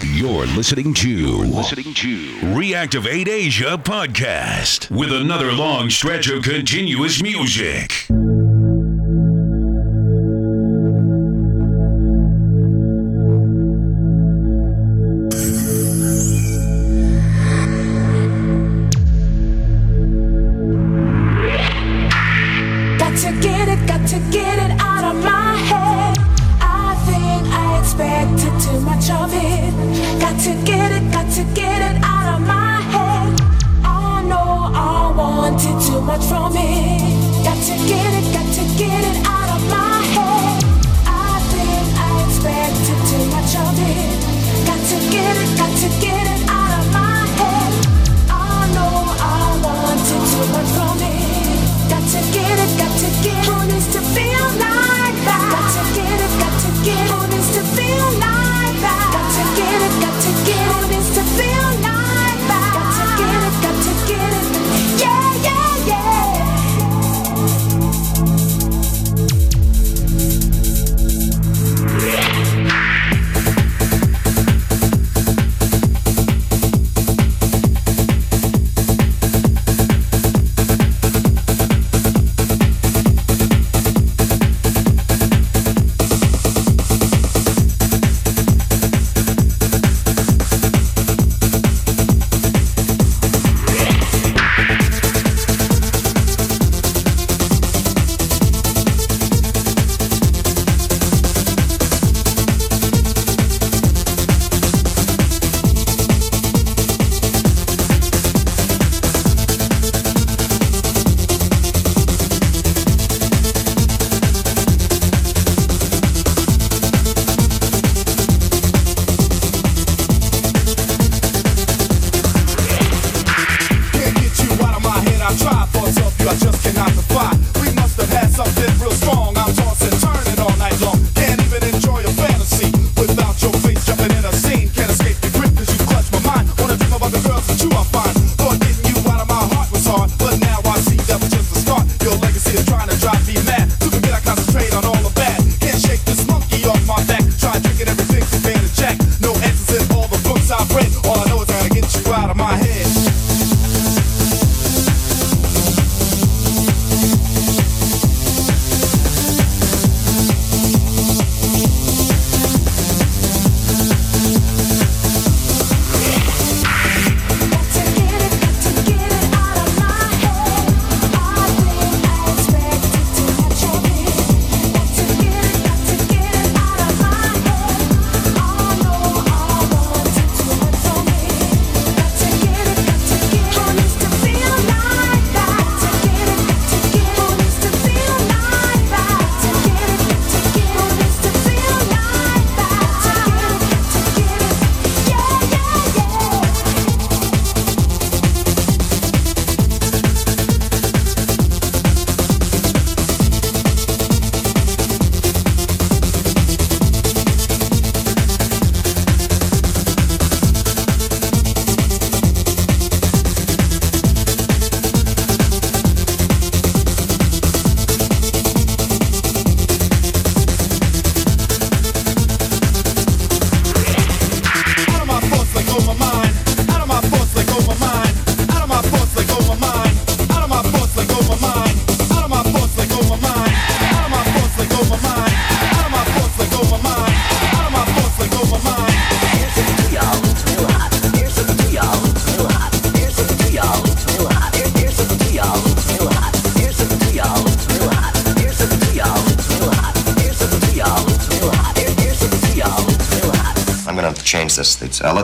You're listening to You're listening to Reactivate Asia podcast with another long stretch of continuous music.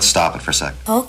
Stop it for a sec. Okay,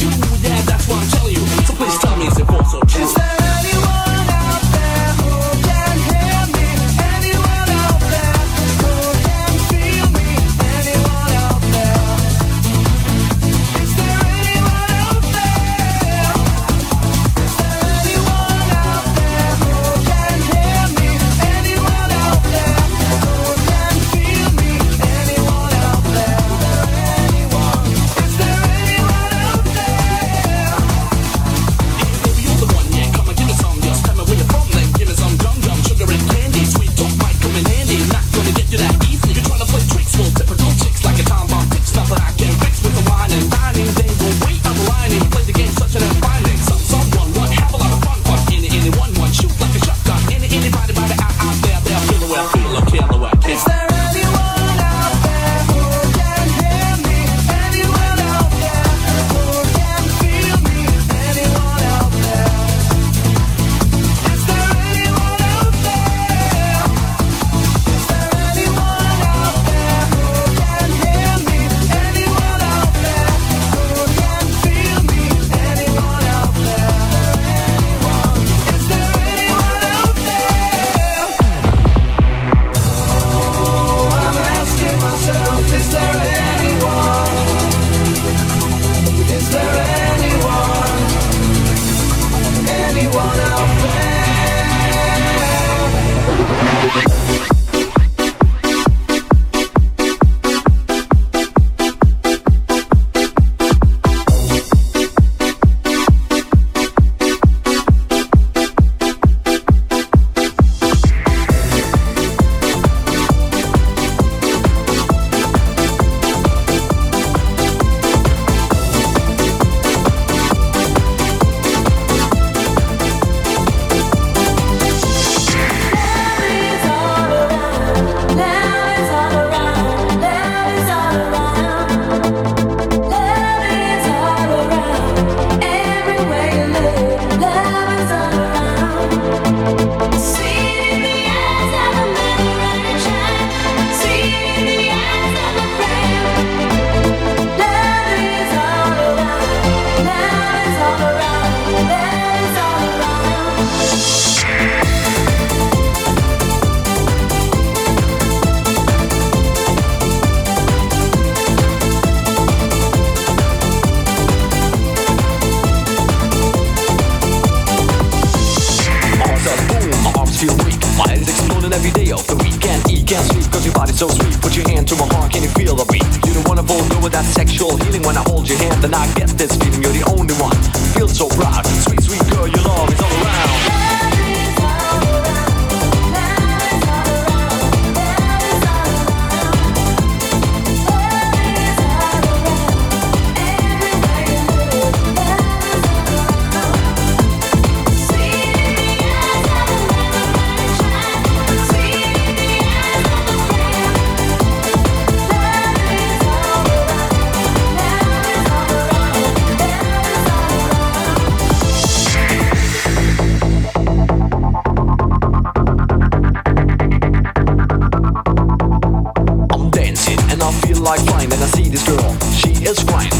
de mulher da quantia. It's fine.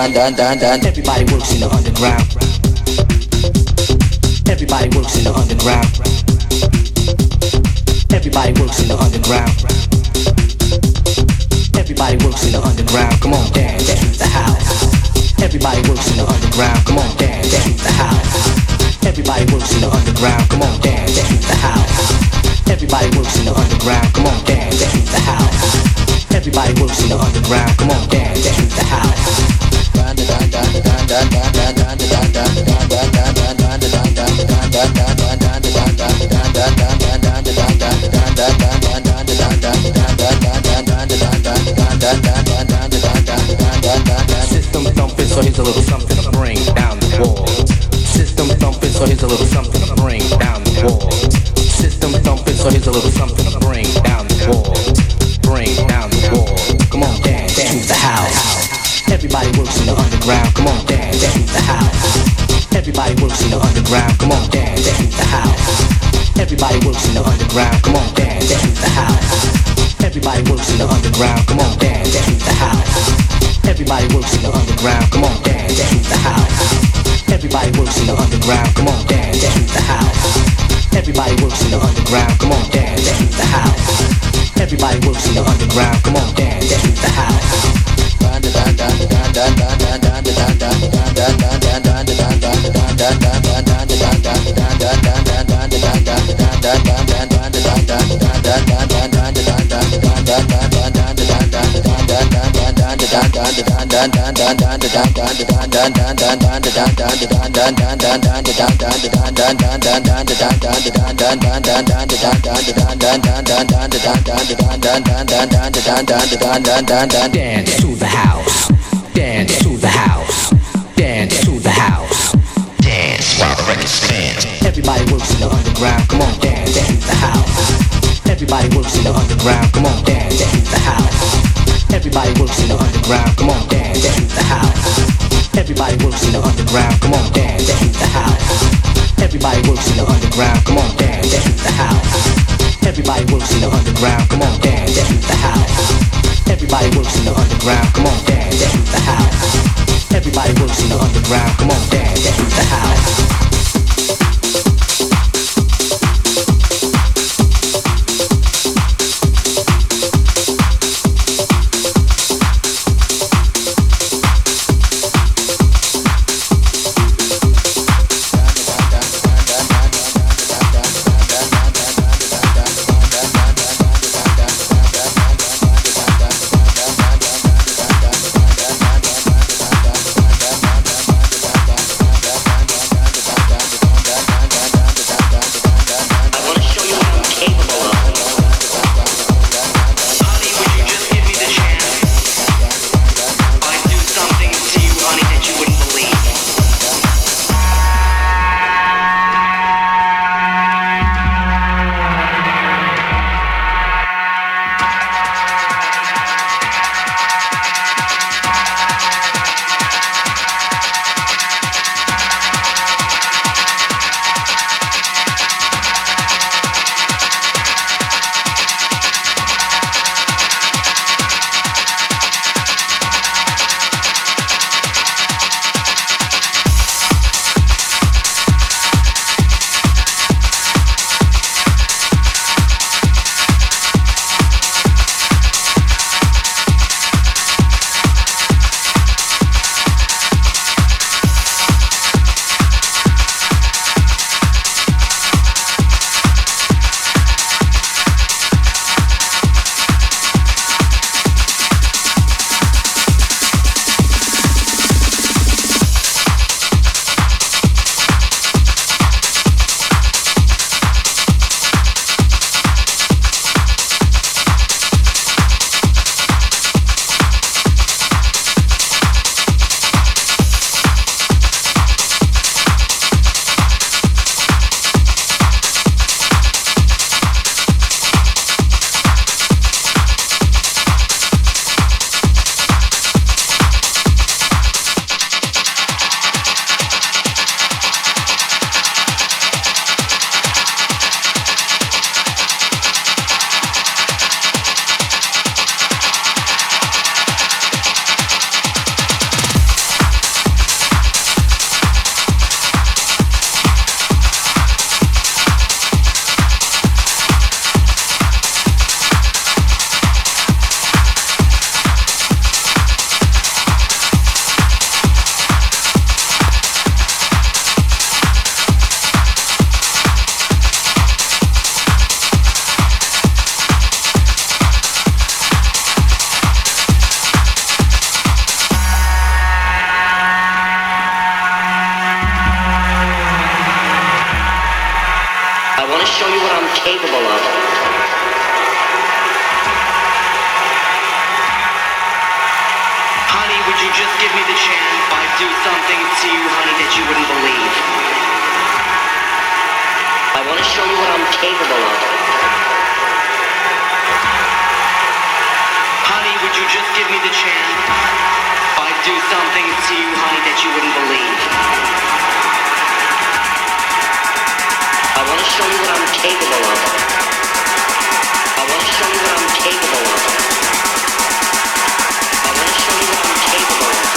Everybody works in the underground. Everybody works in the underground. Everybody works in the underground. Everybody works in the underground. Come on, dance to the house. Everybody works in the underground. Come on, dance to the house. Everybody works in the underground. Come on, dance to the house. Everybody works in the underground. Come on, dance to the house. Everybody works in the underground. Come on, dance to the house. So here's a little something to bring down the wall. System thumping, Everybody works in the underground. Come on, dance to the house. Everybody works in the underground. Come on, dance to the house. Everybody works in the underground. Come on, dance to the house. Everybody works in the underground. Come on, dance to the house. Everybody works in the underground. Come on, dance to the house. Everybody works in the underground. Come on, dance to the house. Everybody works in the underground. Come on, dance to the house. Everybody works in the underground. Come on, dance to the house. da da Dance to the house. Dance to the house. Dance to the house. Dance while the record spins. Everybody works in the underground. Come on, dance to the house. Everybody works in the underground. Come on, dance to the house. Everybody works in the underground. Come on, dance to the house. Everybody works in the underground. Come on, dance to the house. Everybody works in the underground. Come on, dance to the house. Everybody works in the underground. Come on, dance to the house. Everybody works in the underground. Come on, dance to the house. Everybody works in the underground. Come on, dance to the house. want to show you what I'm capable of. Honey, would you just give me the chance? I'd do something to you, honey, that you wouldn't believe. I want to show you what I'm capable of. Honey, would you just give me the chance? I'd do something to you, honey, that you wouldn't believe capable of.